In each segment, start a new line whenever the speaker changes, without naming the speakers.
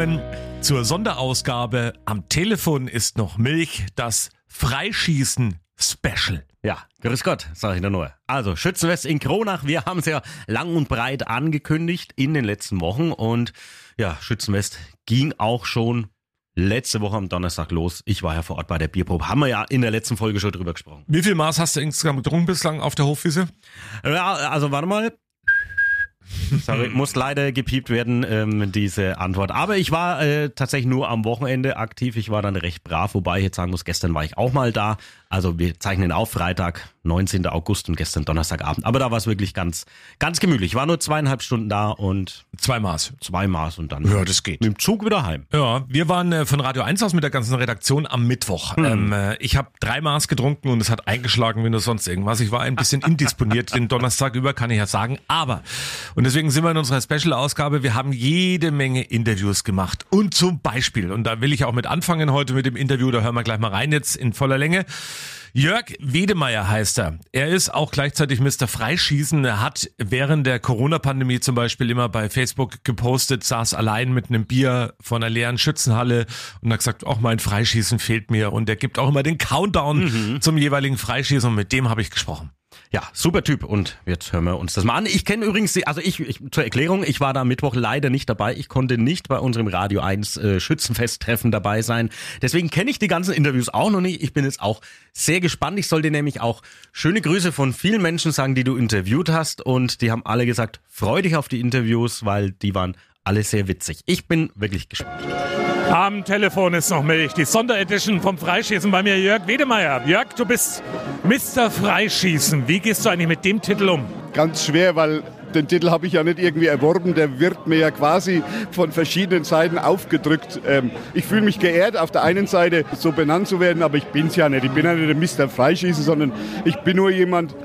Willkommen zur Sonderausgabe. Am Telefon ist noch Milch, das Freischießen Special.
Ja, grüß Gott, sag ich nur. Also, Schützenfest in Kronach, wir haben es ja lang und breit angekündigt in den letzten Wochen und ja, Schützenfest ging auch schon letzte Woche am Donnerstag los. Ich war ja vor Ort bei der Bierprobe. Haben wir ja in der letzten Folge schon drüber gesprochen.
Wie viel Maß hast du insgesamt getrunken bislang auf der Hofwiese?
Ja, also warte mal. Sorry, muss leider gepiept werden, ähm, diese Antwort. Aber ich war äh, tatsächlich nur am Wochenende aktiv. Ich war dann recht brav, wobei ich jetzt sagen muss, gestern war ich auch mal da. Also wir zeichnen auf Freitag, 19. August und gestern Donnerstagabend. Aber da war es wirklich ganz, ganz gemütlich. Ich war nur zweieinhalb Stunden da und
zwei Maß.
Zwei Maß und dann
ja, das geht.
mit dem Zug wieder heim.
Ja, wir waren äh, von Radio 1 aus mit der ganzen Redaktion am Mittwoch. Hm. Ähm, äh, ich habe drei Maß getrunken und es hat eingeschlagen wie nur sonst irgendwas. Ich war ein bisschen indisponiert den Donnerstag über, kann ich ja sagen. Aber, und deswegen sind wir in unserer Special-Ausgabe, wir haben jede Menge Interviews gemacht. Und zum Beispiel, und da will ich auch mit anfangen heute mit dem Interview, da hören wir gleich mal rein jetzt in voller Länge. Jörg Wedemeyer heißt er. Er ist auch gleichzeitig Mr. Freischießen. Er hat während der Corona-Pandemie zum Beispiel immer bei Facebook gepostet, saß allein mit einem Bier vor einer leeren Schützenhalle und hat gesagt, auch mein Freischießen fehlt mir. Und er gibt auch immer den Countdown mhm. zum jeweiligen Freischießen und mit dem habe ich gesprochen.
Ja, super Typ. Und jetzt hören wir uns das mal an. Ich kenne übrigens, also ich, ich, zur Erklärung, ich war da Mittwoch leider nicht dabei. Ich konnte nicht bei unserem Radio 1 äh, Schützenfest-Treffen dabei sein. Deswegen kenne ich die ganzen Interviews auch noch nicht. Ich bin jetzt auch sehr gespannt. Ich soll dir nämlich auch schöne Grüße von vielen Menschen sagen, die du interviewt hast. Und die haben alle gesagt, freu dich auf die Interviews, weil die waren alle sehr witzig. Ich bin wirklich gespannt.
Am Telefon ist noch Milch, die Sonderedition vom Freischießen bei mir, Jörg Wedemeyer. Jörg, du bist Mr. Freischießen. Wie gehst du eigentlich mit dem Titel um?
Ganz schwer, weil den Titel habe ich ja nicht irgendwie erworben, der wird mir ja quasi von verschiedenen Seiten aufgedrückt. Ähm, ich fühle mich geehrt, auf der einen Seite so benannt zu werden, aber ich bin es ja nicht. Ich bin ja nicht der Mr. Freischießen, sondern ich bin nur jemand,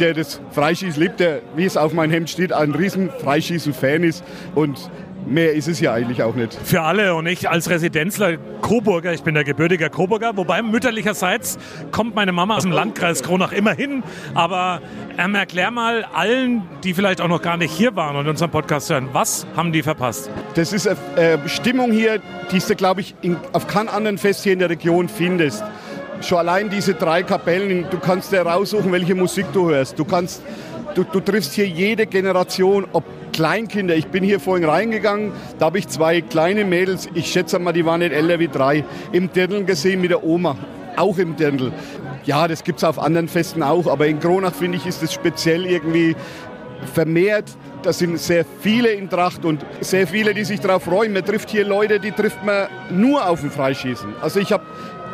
der das Freischießen liebt, der, wie es auf meinem Hemd steht, ein riesen Freischießen-Fan ist und Mehr ist es ja eigentlich auch nicht.
Für alle und ich als Residenzler Coburger, ich bin der gebürtiger Coburger, wobei mütterlicherseits kommt meine Mama aus dem Landkreis Kronach immerhin. Aber ähm, erklär mal allen, die vielleicht auch noch gar nicht hier waren und unseren Podcast hören, was haben die verpasst?
Das ist eine äh, Stimmung hier, die du, glaube ich, in, auf keinem anderen Fest hier in der Region findest schon allein diese drei Kapellen, du kannst dir raussuchen, welche Musik du hörst. Du kannst, du, du triffst hier jede Generation, ob Kleinkinder. Ich bin hier vorhin reingegangen, da habe ich zwei kleine Mädels, ich schätze mal, die waren nicht älter wie drei, im Dirndl gesehen mit der Oma. Auch im Dirndl. Ja, das gibt es auf anderen Festen auch, aber in Kronach finde ich, ist es speziell irgendwie vermehrt. Da sind sehr viele in Tracht und sehr viele, die sich darauf freuen. Man trifft hier Leute, die trifft man nur auf dem Freischießen. Also ich habe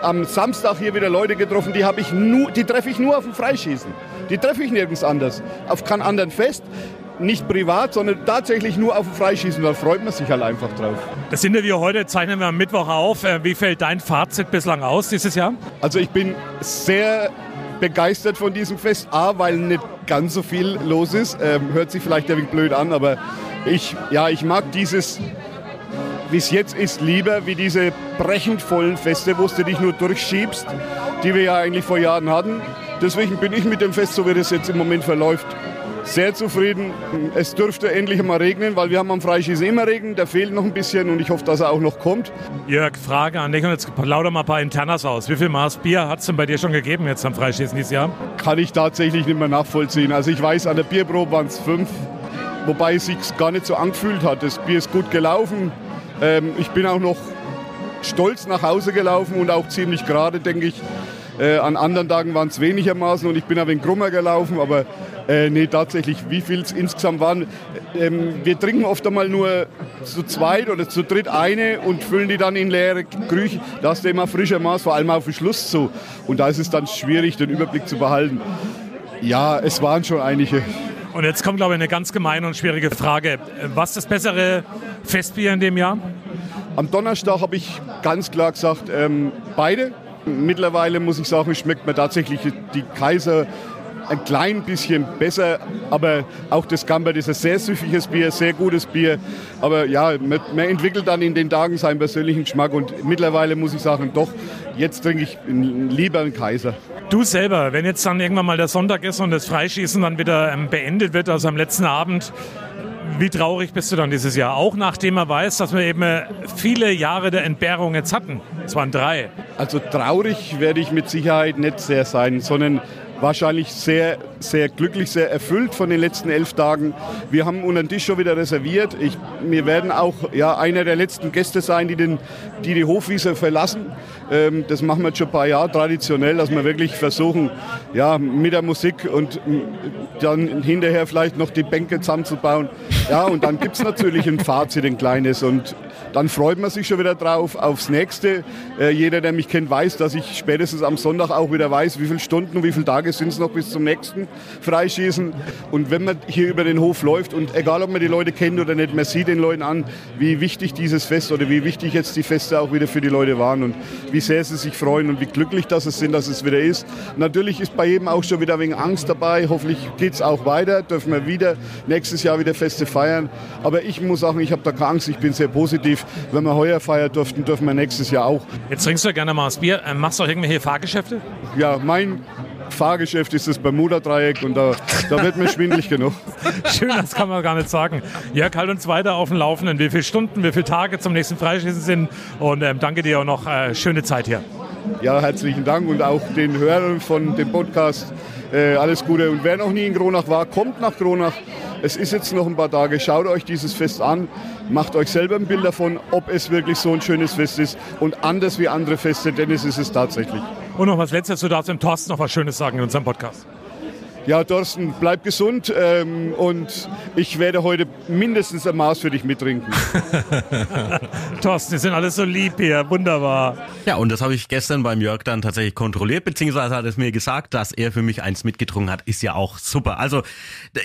am Samstag hier wieder Leute getroffen, die, ich nur, die treffe ich nur auf dem Freischießen. Die treffe ich nirgends anders. Auf keinem anderen Fest nicht privat, sondern tatsächlich nur auf dem Freischießen. Da freut man sich halt einfach drauf.
Das Interview heute zeichnen wir am Mittwoch auf. Äh, wie fällt dein Fazit bislang aus dieses Jahr?
Also ich bin sehr begeistert von diesem Fest. A, weil nicht ganz so viel los ist. Ähm, hört sich vielleicht ein wenig blöd an, aber ich, ja, ich mag dieses, wie es jetzt ist, lieber wie diese brechend vollen Feste, wo du dich nur durchschiebst, die wir ja eigentlich vor Jahren hatten. Deswegen bin ich mit dem Fest, so wie das jetzt im Moment verläuft, sehr zufrieden. Es dürfte endlich mal regnen, weil wir haben am Freischießen immer Regen. Der fehlt noch ein bisschen und ich hoffe, dass er auch noch kommt.
Jörg, Frage an dich und jetzt lauter mal ein paar Internas aus. Wie viel Maß Bier hat es denn bei dir schon gegeben jetzt am Freischießen dieses Jahr?
Kann ich tatsächlich nicht mehr nachvollziehen. Also ich weiß, an der Bierprobe waren es fünf, wobei es sich gar nicht so angefühlt hat. Das Bier ist gut gelaufen. Ähm, ich bin auch noch stolz nach Hause gelaufen und auch ziemlich gerade, denke ich. Äh, an anderen Tagen waren es wenigermaßen und ich bin ein wenig krummer gelaufen, aber äh, nee, tatsächlich, wie viel es insgesamt waren. Ähm, wir trinken oft einmal nur zu zweit oder zu dritt eine und füllen die dann in leere Krüche. Da hast du immer frischer Maß, vor allem auf den Schluss zu. Und da ist es dann schwierig, den Überblick zu behalten. Ja, es waren schon einige.
Und jetzt kommt, glaube ich, eine ganz gemeine und schwierige Frage. Was ist das bessere Festbier in dem Jahr?
Am Donnerstag habe ich ganz klar gesagt, ähm, beide. Mittlerweile muss ich sagen, schmeckt mir tatsächlich die Kaiser ein klein bisschen besser, aber auch das Gambert ist ein sehr süffiges Bier, sehr gutes Bier. Aber ja, man, man, entwickelt dann in den Tagen seinen persönlichen Geschmack und mittlerweile muss ich sagen, doch, jetzt trinke ich lieber einen Kaiser.
Du selber, wenn jetzt dann irgendwann mal der Sonntag ist und das Freischießen dann wieder ähm, beendet wird, also am letzten Abend,
Wie traurig bist du dann dieses Jahr? Auch nachdem er weiß, dass wir eben äh, viele Jahre der Entbehrung jetzt hatten. Es waren drei.
Also traurig werde ich mit Sicherheit nicht sehr sein, sondern wahrscheinlich sehr, sehr glücklich, sehr erfüllt von den letzten elf Tagen. Wir haben unseren Tisch schon wieder reserviert. Ich, wir werden auch ja, einer der letzten Gäste sein, die, den, die die Hofwiese verlassen. Ähm, das machen wir jetzt schon ein paar Jahre traditionell, dass wir wirklich versuchen, ja, mit der Musik und dann hinterher vielleicht noch die Bänke zusammenzubauen. Ja, und dann gibt es natürlich ein Fazit, ein kleines. Und dann freut man sich schon wieder drauf aufs nächste. Äh, jeder, der mich kennt, weiß, dass ich spätestens am Sonntag auch wieder weiß, wie viele Stunden und wie viele Tage sind es noch bis zum nächsten Freischießen. Und wenn man hier über den Hof läuft und egal, ob man die Leute kennt oder nicht, man sieht den Leuten an, wie wichtig dieses Fest oder wie wichtig jetzt die Feste auch wieder für die Leute waren und wie sehr sie sich freuen und wie glücklich das es sind, dass es wieder ist. Natürlich ist bei jedem auch schon wieder wegen Angst dabei. Hoffentlich geht es auch weiter, dürfen wir wieder nächstes Jahr wieder Feste feiern. Aber ich muss sagen, ich habe da keine Angst, ich bin sehr positiv. Wenn wir heuer feiern durften, dürfen wir nächstes Jahr auch.
Jetzt trinkst du gerne mal das Bier. Ähm, machst du auch irgendwelche Fahrgeschäfte?
Ja, mein Fahrgeschäft ist das Bermuda-Dreieck und da, da wird mir schwindlig genug.
Schön, das kann man gar nicht sagen. Jörg, halt uns weiter auf dem Laufenden, wie viele Stunden, wie viele Tage zum nächsten Freischießen sind und ähm, danke dir auch noch. Äh, schöne Zeit hier.
Ja, herzlichen Dank und auch den Hörern von dem Podcast äh, alles Gute. Und wer noch nie in Kronach war, kommt nach Kronach. Es ist jetzt noch ein paar Tage. Schaut euch dieses Fest an. Macht euch selber ein Bild davon, ob es wirklich so ein schönes Fest ist und anders wie andere Feste, denn es ist es tatsächlich.
Und noch was Letztes, du darfst dem Thorsten noch was Schönes sagen in unserem Podcast.
Ja, Thorsten, bleib gesund ähm, und ich werde heute mindestens ein Maß für dich mittrinken.
Thorsten, die sind alles so lieb hier, wunderbar.
Ja, und das habe ich gestern beim Jörg dann tatsächlich kontrolliert, beziehungsweise hat es mir gesagt, dass er für mich eins mitgetrunken hat, ist ja auch super. Also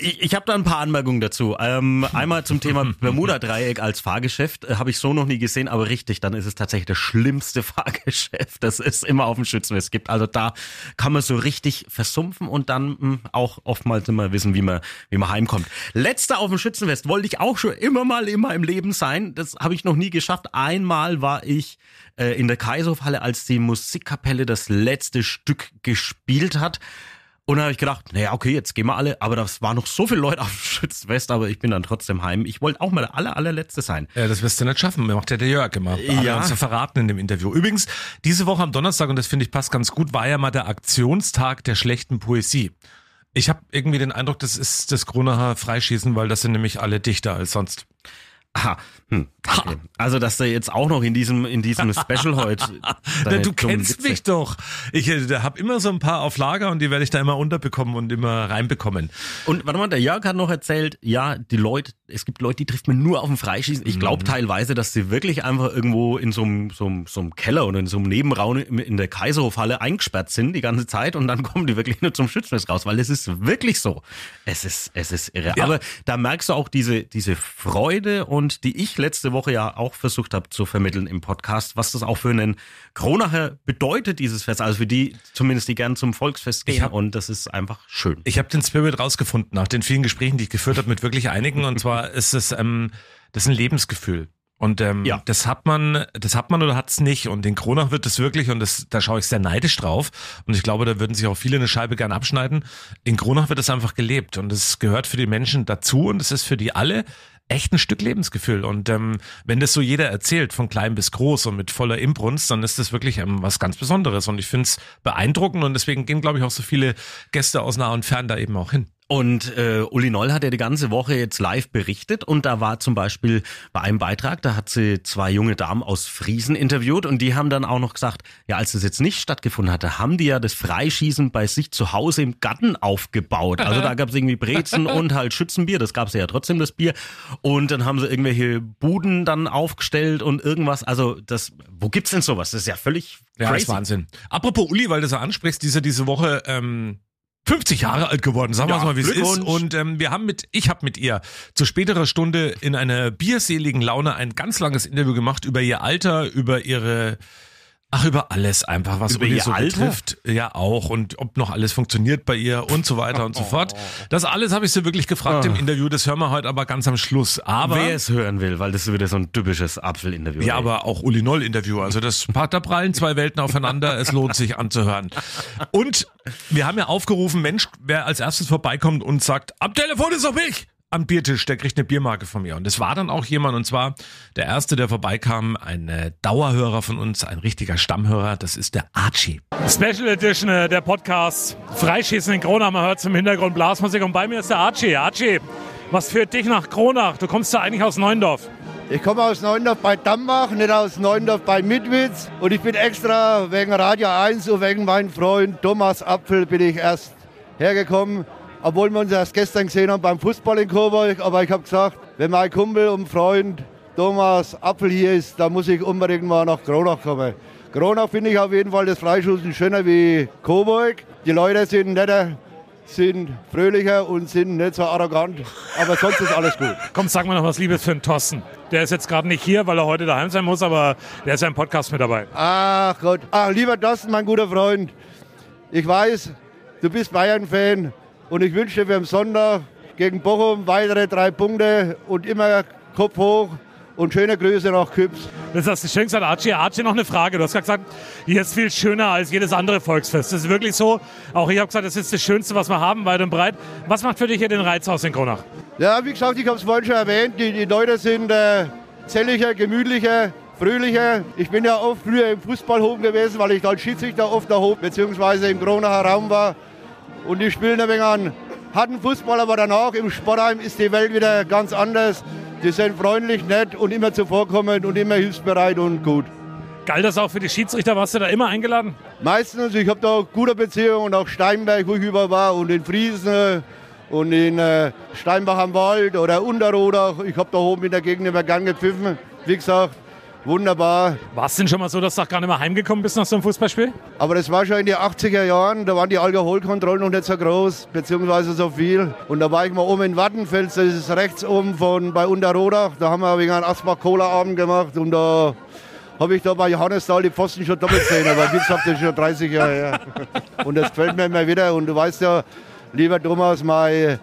ich, ich habe da ein paar Anmerkungen dazu. Ähm, einmal zum Thema Bermuda-Dreieck als Fahrgeschäft, äh, habe ich so noch nie gesehen, aber richtig, dann ist es tatsächlich das schlimmste Fahrgeschäft, das es immer auf dem Schützenfest gibt. Also da kann man so richtig versumpfen und dann mh, hm, auch oftmals immer wissen, wie man, wie man heimkommt. Letzter auf dem Schützenfest wollte ich auch schon immer mal in meinem Leben sein. Das habe ich noch nie geschafft. Einmal war ich äh, in der Kaiserhofhalle, als die Musikkapelle das letzte Stück gespielt hat. Und dann habe ich gedacht, naja, okay, jetzt gehen wir alle. Aber das waren noch so viele Leute auf dem Schützenfest, aber ich bin dann trotzdem heim. Ich wollte auch mal der aller, allerletzte sein.
Ja, das wirst du nicht schaffen. Macht ja der Jörg immer. Ja. Hat er uns ja verraten in dem Interview. Übrigens, diese Woche am Donnerstag, und das finde ich passt ganz gut, war ja mal der Aktionstag der schlechten Poesie. Ich habe irgendwie den Eindruck, das ist das Kronacher Freischießen, weil das sind nämlich alle dichter als sonst.
Aha. Hm. Okay. Also, dass der jetzt auch noch in diesem, in diesem Special heute.
du kennst Witze. mich doch. Ich äh, habe immer so ein paar auf Lager und die werde ich da immer unterbekommen und immer reinbekommen.
Und warte mal, der Jörg hat noch erzählt, ja, die Leute, es gibt Leute, die trifft man nur auf dem Freischießen. Ich glaube mhm. teilweise, dass sie wirklich einfach irgendwo in so einem, so, einem, so einem Keller oder in so einem Nebenraum in der Kaiserhofhalle eingesperrt sind die ganze Zeit und dann kommen die wirklich nur zum Schützenfest raus, weil es ist wirklich so. Es ist, es ist irre. Ja. Aber da merkst du auch diese, diese Freude und die ich letzte Woche ja auch versucht habe zu vermitteln im Podcast, was das auch für einen Kronacher bedeutet, dieses Fest. Also für die, zumindest die gern zum Volksfest gehen. Hab, und das ist einfach schön.
Ich habe den Spirit rausgefunden nach den vielen Gesprächen, die ich geführt habe mit wirklich einigen. Und zwar ist es, ähm, das ist ein Lebensgefühl. Und ähm, ja. das hat man, das hat man oder hat es nicht. Und in Kronach wird es wirklich, und das, da schaue ich sehr neidisch drauf. Und ich glaube, da würden sich auch viele eine Scheibe gern abschneiden. In Kronach wird es einfach gelebt und es gehört für die Menschen dazu und es ist für die alle echt ein Stück Lebensgefühl. Und ähm, wenn das so jeder erzählt, von klein bis groß und mit voller Imbrunst, dann ist das wirklich ähm, was ganz Besonderes. Und ich finde es beeindruckend und deswegen gehen, glaube ich, auch so viele Gäste aus nah und fern da eben auch hin.
Und äh, Uli Noll hat ja die ganze Woche jetzt live berichtet und da war zum Beispiel bei einem Beitrag, da hat sie zwei junge Damen aus Friesen interviewt und die haben dann auch noch gesagt, ja, als das jetzt nicht stattgefunden hatte, haben die ja das Freischießen bei sich zu Hause im Garten aufgebaut. Also da gab es irgendwie Brezen und halt Schützenbier, das gab es ja trotzdem das Bier. Und dann haben sie irgendwelche Buden dann aufgestellt und irgendwas. Also das, wo gibt's denn sowas? Das ist ja völlig
ja, crazy. Das ist Wahnsinn. Apropos Uli, weil du so ansprichst, diese diese Woche ähm, 50 Jahre alt geworden, sagen wir ja, mal, wie es ist. Und ähm, wir haben mit, ich habe mit ihr zu späterer Stunde in einer bierseligen Laune ein ganz langes Interview gemacht über ihr Alter, über ihre Ach, über alles einfach, was über Uli so Alter? betrifft. Ja, auch. Und ob noch alles funktioniert bei ihr und so weiter und so fort. Das alles habe ich sie wirklich gefragt oh. im Interview. Das hören wir heute aber ganz am Schluss. Aber
Wer es hören will, weil das ist wieder so ein typisches Apfel-Interview.
Ja, ey. aber auch Uli Noll-Interview. Also das, da prallen zwei Welten aufeinander. Es lohnt sich anzuhören. Und wir haben ja aufgerufen, Mensch, wer als erstes vorbeikommt und sagt, am Telefon ist doch mich am Biertisch, der kriegt eine Biermarke von mir. Und es war dann auch jemand, und zwar der erste, der vorbeikam, ein äh, Dauerhörer von uns, ein richtiger Stammhörer, das ist der Archie.
Special Edition äh, der Podcast Freischießen in Kronach, man hört zum Hintergrund Blasmusik und bei mir ist der Archie. Archie, was führt dich nach Kronach? Du kommst ja eigentlich aus Neuendorf.
Ich komme aus Neuendorf bei Dambach, nicht aus Neuendorf bei Mitwitz. Und ich bin extra wegen Radio 1 und wegen meinem Freund Thomas Apfel bin ich erst hergekommen. Obwohl wir uns erst gestern gesehen haben beim Fußball in Coburg. Aber ich habe gesagt, wenn mein Kumpel und Freund Thomas Apfel hier ist, dann muss ich unbedingt mal nach Kronach kommen. Kronach finde ich auf jeden Fall das Freischießen schöner wie Coburg. Die Leute sind netter, sind fröhlicher und sind nicht so arrogant. Aber sonst ist alles gut.
Komm, sag mal noch was Liebes für den Thorsten. Der ist jetzt gerade nicht hier, weil er heute daheim sein muss, aber der ist ja im Podcast mit dabei.
Ach Gott. Ach, lieber Thorsten, mein guter Freund. Ich weiß, du bist Bayern-Fan und ich wünsche dir für am Sonntag gegen Bochum weitere drei Punkte und immer Kopf hoch und schöne Grüße nach Küps.
Das hast du schön gesagt, Archie. Archie, noch eine Frage. Du hast gesagt, hier ist viel schöner als jedes andere Volksfest. Das ist wirklich so. Auch ich habe gesagt, das ist das Schönste, was wir haben, weit und breit. Was macht für dich hier den Reiz aus in Kronach?
Ja, wie gesagt, ich habe es vorhin schon erwähnt, die, die Leute sind äh, zähliger, gemütlicher, fröhlicher. Ich bin ja oft früher im Fußballhofen gewesen, weil ich als Schiedsrichter oft erhoben, beziehungsweise im Kronacher Raum war. Und die spielen ein wenig an harten Fußball, aber danach im Sportheim ist die Welt wieder ganz anders. Die sind freundlich, nett und immer zuvorkommend und immer hilfsbereit und gut.
Galt das auch für die Schiedsrichter? Warst du da immer eingeladen?
Meistens. Ich habe da gute Beziehungen und auch Steinberg, wo ich über war und in Friesen und in äh, Steinbach am Wald oder Unterrodach. Ich habe da oben in der Gegend immer gern gepfiffen. Wie gesagt, wunderbar.
War es denn schon mal so, dass du auch gar nicht mehr heimgekommen bist nach so einem Fußballspiel?
Aber das war schon in den 80er Jahren, da waren die Alkoholkontrollen noch nicht so groß, beziehungsweise so viel. Und da war ich mal oben in Wattenfels, das ist rechts oben von bei Unterrodach. Da haben wir wegen einem Asbach-Cola-Abend gemacht und da habe ich da bei Johannesthal die Pfosten schon doppelt gesehen. Aber gesagt, das ist schon 30 Jahre her. Und das gefällt mir immer wieder. Und du weißt ja, lieber Thomas, mein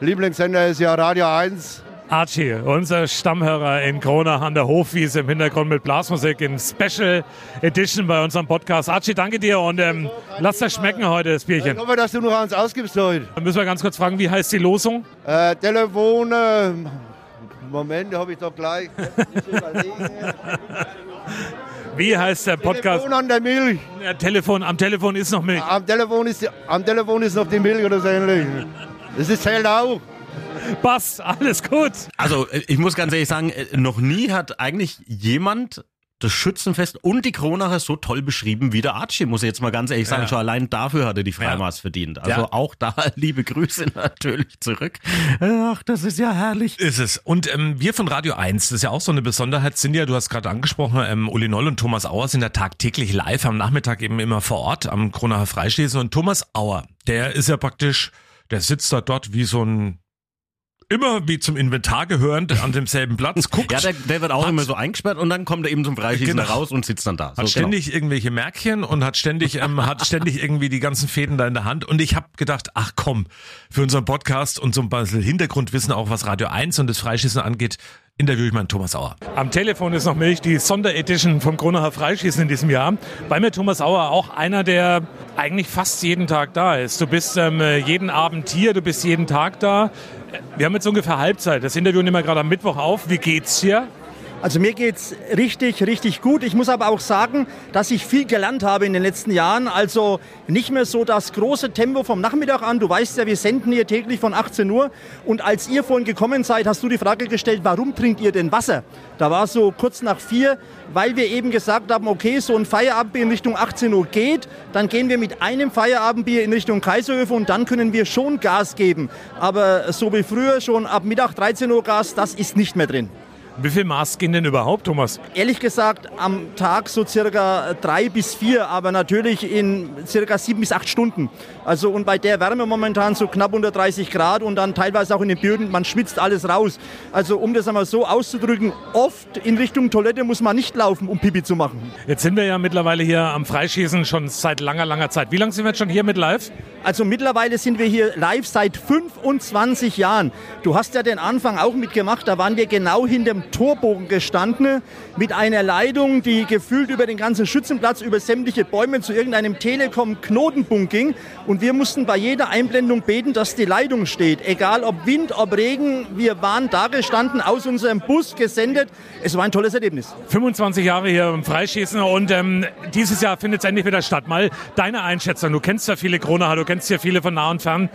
Lieblingssender ist ja Radio 1.
Archie, unser Stammhörer in Kronach an der Hofwiese im Hintergrund mit Blasmusik in Special Edition bei unserem Podcast. Archie, danke dir und ähm, lass das schmecken heute, das Bierchen.
Ich hoffe, dass du noch eins ausgibst heute.
Dann müssen wir ganz kurz fragen, wie heißt die Losung?
Äh, Telefon, äh, Moment, habe ich doch gleich.
Wie heißt der Podcast?
Telefon an der Milch.
Ja, Telefon, am Telefon ist noch Milch.
Am Telefon ist, am Telefon ist noch die Milch oder so ähnlich. Das ist zählt auch.
Passt, alles gut.
Also äh, ich muss ganz ehrlich sagen, äh, noch nie hat eigentlich jemand das Schützenfest und die Kronacher so toll beschrieben wie der Archie, muss ich jetzt mal ganz ehrlich sagen.
Ja.
Schon allein dafür hat er die Freimaß verdient. Also
Ja.
auch da liebe Grüße natürlich zurück. Ach, das ist ja herrlich.
Ist es. Und ähm, wir von Radio 1, das ist ja auch so eine Besonderheit, sind ja, du hast gerade angesprochen, ähm, Uli Noll und Thomas Auer sind ja tagtäglich live, am Nachmittag eben immer vor Ort am Kronacher Freischließen. Und Thomas Auer, der ist ja praktisch, der sitzt da dort wie so ein, immer wie zum Inventar gehörend an demselben Platz, guckt.
Ja, der, der wird auch
Hat-
immer so eingesperrt und dann kommt er eben zum Freischießen
Genau.
raus und sitzt dann da.
Hat
So, genau.
ständig irgendwelche Märkchen und hat ständig, ähm, hat ständig irgendwie die ganzen Fäden da in der Hand. Und ich habe gedacht, ach komm, für unseren Podcast und so ein bisschen Hintergrundwissen auch, was Radio 1 und das Freischießen angeht, interviewe ich meinen Thomas Auer.
Am Telefon ist noch Milch, die Sonderedition vom Kronacher Freischießen in diesem Jahr. Bei mir Thomas Auer, auch einer, der eigentlich fast jeden Tag da ist. Du bist ähm, jeden Abend hier, du bist jeden Tag da. Wir haben jetzt ungefähr Halbzeit. Das Interview nehmen wir gerade am Mittwoch auf. Wie geht's hier?
Also mir geht's richtig, richtig gut. Ich muss aber auch sagen, dass ich viel gelernt habe in den letzten Jahren. Also nicht mehr so das große Tempo vom Nachmittag an. Du weißt ja, wir senden hier täglich von 18 Uhr. Und als ihr vorhin gekommen seid, hast du die Frage gestellt, warum trinkt ihr denn Wasser? Da war es so kurz nach vier, weil wir eben gesagt haben, okay, so ein Feierabendbier in Richtung 18 Uhr geht. Dann gehen wir mit einem Feierabendbier in Richtung Kaiserhöfe und dann können wir schon Gas geben. Aber so wie früher schon ab Mittag 13 Uhr Gas, das ist nicht mehr drin.
Wie viel Maß gehen denn überhaupt, Thomas?
Ehrlich gesagt, am Tag so circa drei bis vier, aber natürlich in circa sieben bis acht Stunden. Also und bei der Wärme momentan so knapp unter 30 Grad und dann teilweise auch in den Böden, man schwitzt alles raus. Also um das einmal so auszudrücken, oft in Richtung Toilette muss man nicht laufen, um Pipi zu machen.
Jetzt sind wir ja mittlerweile hier am Freischießen schon seit langer, langer Zeit. Wie lange sind wir jetzt schon hier mit live?
Also mittlerweile sind wir hier live seit 25 Jahren. Du hast ja den Anfang auch mitgemacht, da waren wir genau hinterm Torbogen gestanden mit einer Leitung, die gefühlt über den ganzen Schützenplatz, über sämtliche Bäume zu irgendeinem Telekom-Knotenpunkt ging. Und wir mussten bei jeder Einblendung beten, dass die Leitung steht. Egal ob Wind, ob Regen, wir waren da gestanden, aus unserem Bus gesendet. Es war ein tolles Erlebnis.
25 Jahre hier im Freischießen und ähm, dieses Jahr findet es endlich wieder statt. Mal deine Einschätzung. Du kennst ja viele Kronacher, du kennst ja viele von nah und fern.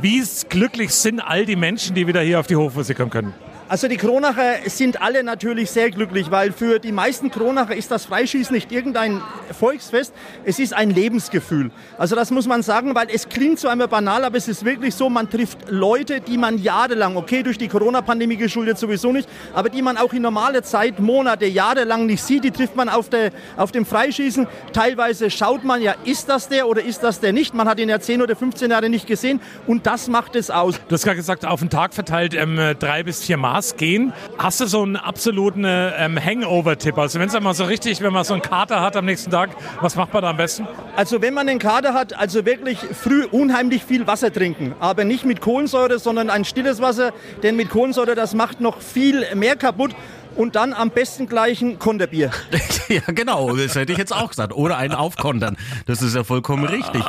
Wie glücklich sind all die Menschen, die wieder hier auf die Hofmusik kommen können?
Also die Kronacher sind alle natürlich sehr glücklich, weil für die meisten Kronacher ist das Freischießen nicht irgendein Volksfest, es ist ein Lebensgefühl. Also das muss man sagen, weil es klingt so einmal banal, aber es ist wirklich so, man trifft Leute, die man jahrelang, okay, durch die Corona-Pandemie geschuldet sowieso nicht, aber die man auch in normale Zeit, Monate, jahrelang nicht sieht, die trifft man auf, der, auf dem Freischießen. Teilweise schaut man ja, ist das der oder ist das der nicht? Man hat ihn ja 10 oder 15 Jahre nicht gesehen und das macht es aus.
Du hast gerade gesagt, auf den Tag verteilt ähm, drei bis vier Mal Glas gehen. Hast du so einen absoluten ähm, Hangover-Tipp? Also wenn es einmal so richtig, wenn man so einen Kater hat am nächsten Tag, was macht man da am besten?
Also wenn man einen Kater hat, also wirklich früh unheimlich viel Wasser trinken. Aber nicht mit Kohlensäure, sondern ein stilles Wasser. Denn mit Kohlensäure, das macht noch viel mehr kaputt und dann am besten gleich ein Konterbier.
ja, genau, das hätte ich jetzt auch gesagt. Oder einen aufkontern. Das ist ja vollkommen richtig.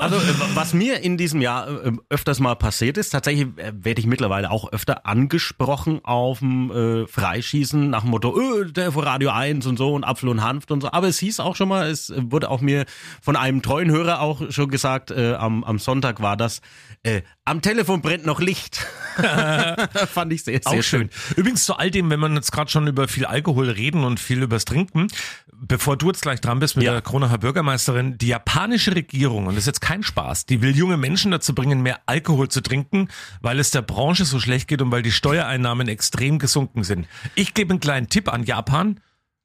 Also, äh, was mir in diesem Jahr äh, öfters mal passiert ist, tatsächlich äh, werde ich mittlerweile auch öfter angesprochen auf dem äh, Freischießen nach dem Motto, öh, der vor Radio 1 und so und Apfel und Hanft und so. Aber es hieß auch schon mal, es wurde auch mir von einem treuen Hörer auch schon gesagt, äh, am, am Sonntag war das, äh, am Telefon brennt noch Licht. Fand ich sehr, sehr auch schön. schön.
Übrigens zu all dem, wenn man jetzt gerade schon über viel Alkohol reden und viel übers Trinken, bevor du jetzt gleich dran bist mit ja. der Kronacher Bürgermeisterin, die japanische Regierung, und das ist jetzt kein Spaß, die will junge Menschen dazu bringen, mehr Alkohol zu trinken, weil es der Branche so schlecht geht und weil die Steuereinnahmen extrem gesunken sind. Ich gebe einen kleinen Tipp an Japan.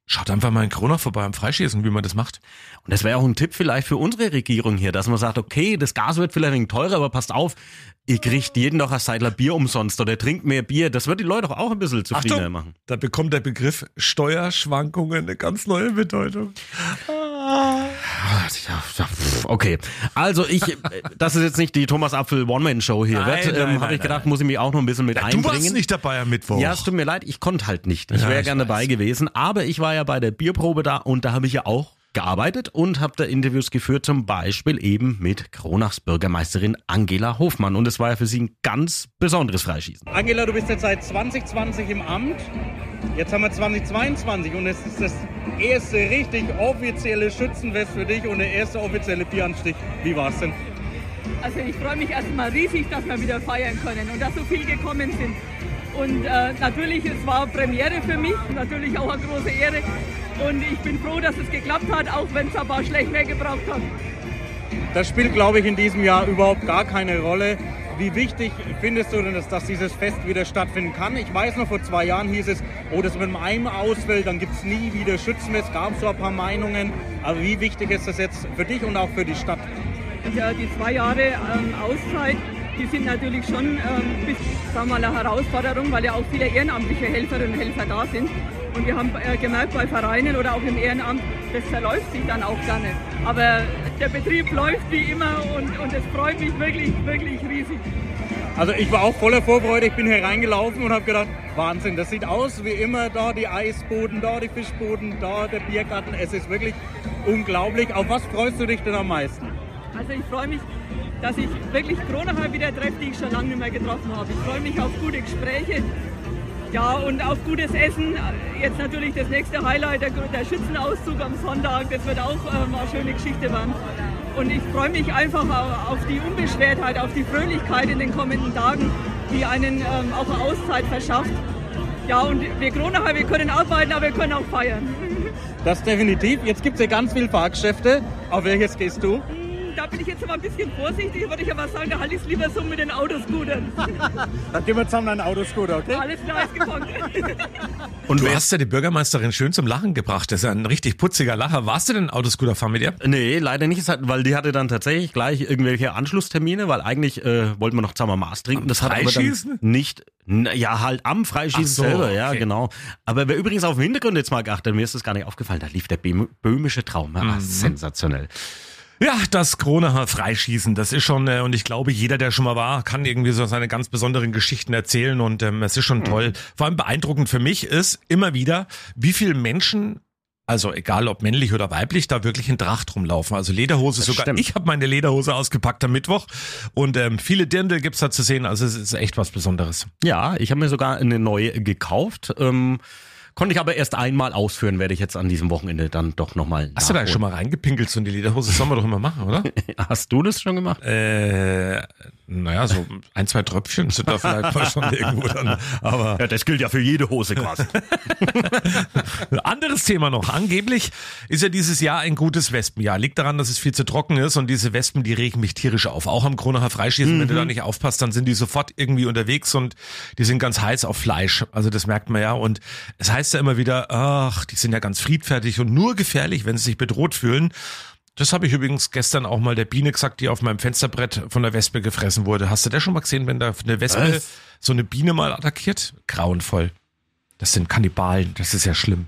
Schaut einfach mal in Corona vorbei am Freischießen, wie man das macht.
Und das wäre auch ein Tipp vielleicht für unsere Regierung hier, dass man sagt, okay, das Gas wird vielleicht ein teurer, aber passt auf, ihr kriegt jeden noch ein Seidler Bier umsonst oder trinkt mehr Bier. Das wird die Leute auch ein bisschen zufriedener Achtung, machen.
Da bekommt der Begriff Steuerschwankungen eine ganz neue Bedeutung.
Okay, also ich, das ist jetzt nicht die Thomas Apfel One-Man-Show hier, ähm, habe ich gedacht, muss ich mich auch noch ein bisschen mit ja, einbringen. Du
warst nicht dabei am Mittwoch.
Ja, es tut mir leid, ich konnte halt nicht. Ich wäre ja, gerne dabei gewesen, aber ich war ja bei der Bierprobe da und da habe ich ja auch gearbeitet und habe da Interviews geführt, zum Beispiel eben mit Kronachs Bürgermeisterin Angela Hofmann. Und es war ja für sie ein ganz besonderes Freischießen.
Angela, du bist jetzt seit 2020 im Amt. Jetzt haben wir 2022 und es ist das erste richtig offizielle Schützenfest für dich und der erste offizielle Bieranstich. Wie war es denn?
Also ich freue mich erstmal riesig, dass wir wieder feiern können und dass so viele gekommen sind. Und äh, natürlich, es war Premiere für mich, natürlich auch eine große Ehre. Und ich bin froh, dass es geklappt hat, auch wenn es ein paar mehr gebraucht hat.
Das spielt, glaube ich, in diesem Jahr überhaupt gar keine Rolle. Wie wichtig findest du denn, dass, dass dieses Fest wieder stattfinden kann? Ich weiß noch, vor zwei Jahren hieß es, oh, das mit einem ausfällt, dann gibt es nie wieder Schützenfest. Gab es so ein paar Meinungen. Aber wie wichtig ist das jetzt für dich und auch für die Stadt?
Ja, die zwei Jahre ähm, Auszeit die sind natürlich schon ähm, bis, sagen wir mal, eine Herausforderung, weil ja auch viele ehrenamtliche Helferinnen und Helfer da sind. Und wir haben äh, gemerkt, bei Vereinen oder auch im Ehrenamt, das verläuft sich dann auch gerne. Aber der Betrieb läuft wie immer und, und es freut mich wirklich, wirklich riesig.
Also ich war auch voller Vorfreude, ich bin hier reingelaufen und habe gedacht, Wahnsinn, das sieht aus wie immer da, die Eisboden, da die Fischboden, da der Biergarten. Es ist wirklich unglaublich. Auf was freust du dich denn am meisten?
Also ich freue mich dass ich wirklich Kronacher wieder treffe, die ich schon lange nicht mehr getroffen habe. Ich freue mich auf gute Gespräche ja, und auf gutes Essen. Jetzt natürlich das nächste Highlight, der, der Schützenauszug am Sonntag. Das wird auch ähm, eine schöne Geschichte werden. Und ich freue mich einfach auf die Unbeschwertheit, auf die Fröhlichkeit in den kommenden Tagen, die einen ähm, auch eine Auszeit verschafft. Ja, und wir Kronacher, wir können arbeiten, aber wir können auch feiern.
Das definitiv. Jetzt gibt es ja ganz viele Fahrgeschäfte. Auf welches gehst du?
Da bin ich jetzt aber ein bisschen vorsichtig, würde ich aber sagen, da halte ich es lieber so mit den Autoscootern.
Dann gehen wir zusammen einen Autoscooter, okay?
Alles klar, ist gefangen.
Und du hast ja die Bürgermeisterin schön zum Lachen gebracht. Das ist ja ein richtig putziger Lacher. Warst du denn Autoscooter fahren mit ihr?
Nee, leider nicht, weil die hatte dann tatsächlich gleich irgendwelche Anschlusstermine, weil eigentlich äh, wollten wir noch zusammen Maß trinken. Das hat aber dann nicht ja, halt am Freischießen so, selber, ja, okay. genau. Aber wer übrigens auf den Hintergrund jetzt mal geachtet, mir ist das gar nicht aufgefallen, da lief der böhmische Traum. Ja, mhm. Sensationell.
Ja, das Kronacher Freischießen, das ist schon, äh, und ich glaube, jeder, der schon mal war, kann irgendwie so seine ganz besonderen Geschichten erzählen und ähm, es ist schon toll. Vor allem beeindruckend für mich ist immer wieder, wie viele Menschen also egal ob männlich oder weiblich, da wirklich in Tracht rumlaufen. Also Lederhose sogar.
stimmt.
Ich habe meine Lederhose ausgepackt am Mittwoch und ähm, viele Dirndl gibt's da zu sehen. Also es ist echt was Besonderes.
Ja, ich habe mir sogar eine neue gekauft. Ähm, konnte ich aber erst einmal ausführen, werde ich jetzt an diesem Wochenende dann doch nochmal.
Hast du da schon mal reingepinkelt so in die Lederhose? Das sollen wir doch immer machen, oder?
Hast du das schon gemacht?
äh, naja, so ein, zwei Tröpfchen sind da vielleicht mal schon irgendwo dann. Aber
Ja, das gilt ja für jede Hose quasi.
Anderes Thema noch. Angeblich ist ja dieses Jahr ein gutes Wespenjahr. Liegt daran, dass es viel zu trocken ist und diese Wespen, die regen mich tierisch auf. Auch am Kronacher Freischießen, wenn du da nicht aufpasst, dann sind die sofort irgendwie unterwegs und die sind ganz heiß auf Fleisch. Also das merkt man ja. Und es heißt ja immer wieder, ach, die sind ja ganz friedfertig und nur gefährlich, wenn sie sich bedroht fühlen. Das habe ich übrigens gestern auch mal der Biene gesagt, die auf meinem Fensterbrett von der Wespe gefressen wurde. Hast du das schon mal gesehen, wenn da eine Wespe
Was?
so eine Biene mal attackiert? Grauenvoll. Das sind Kannibalen. Das ist ja schlimm.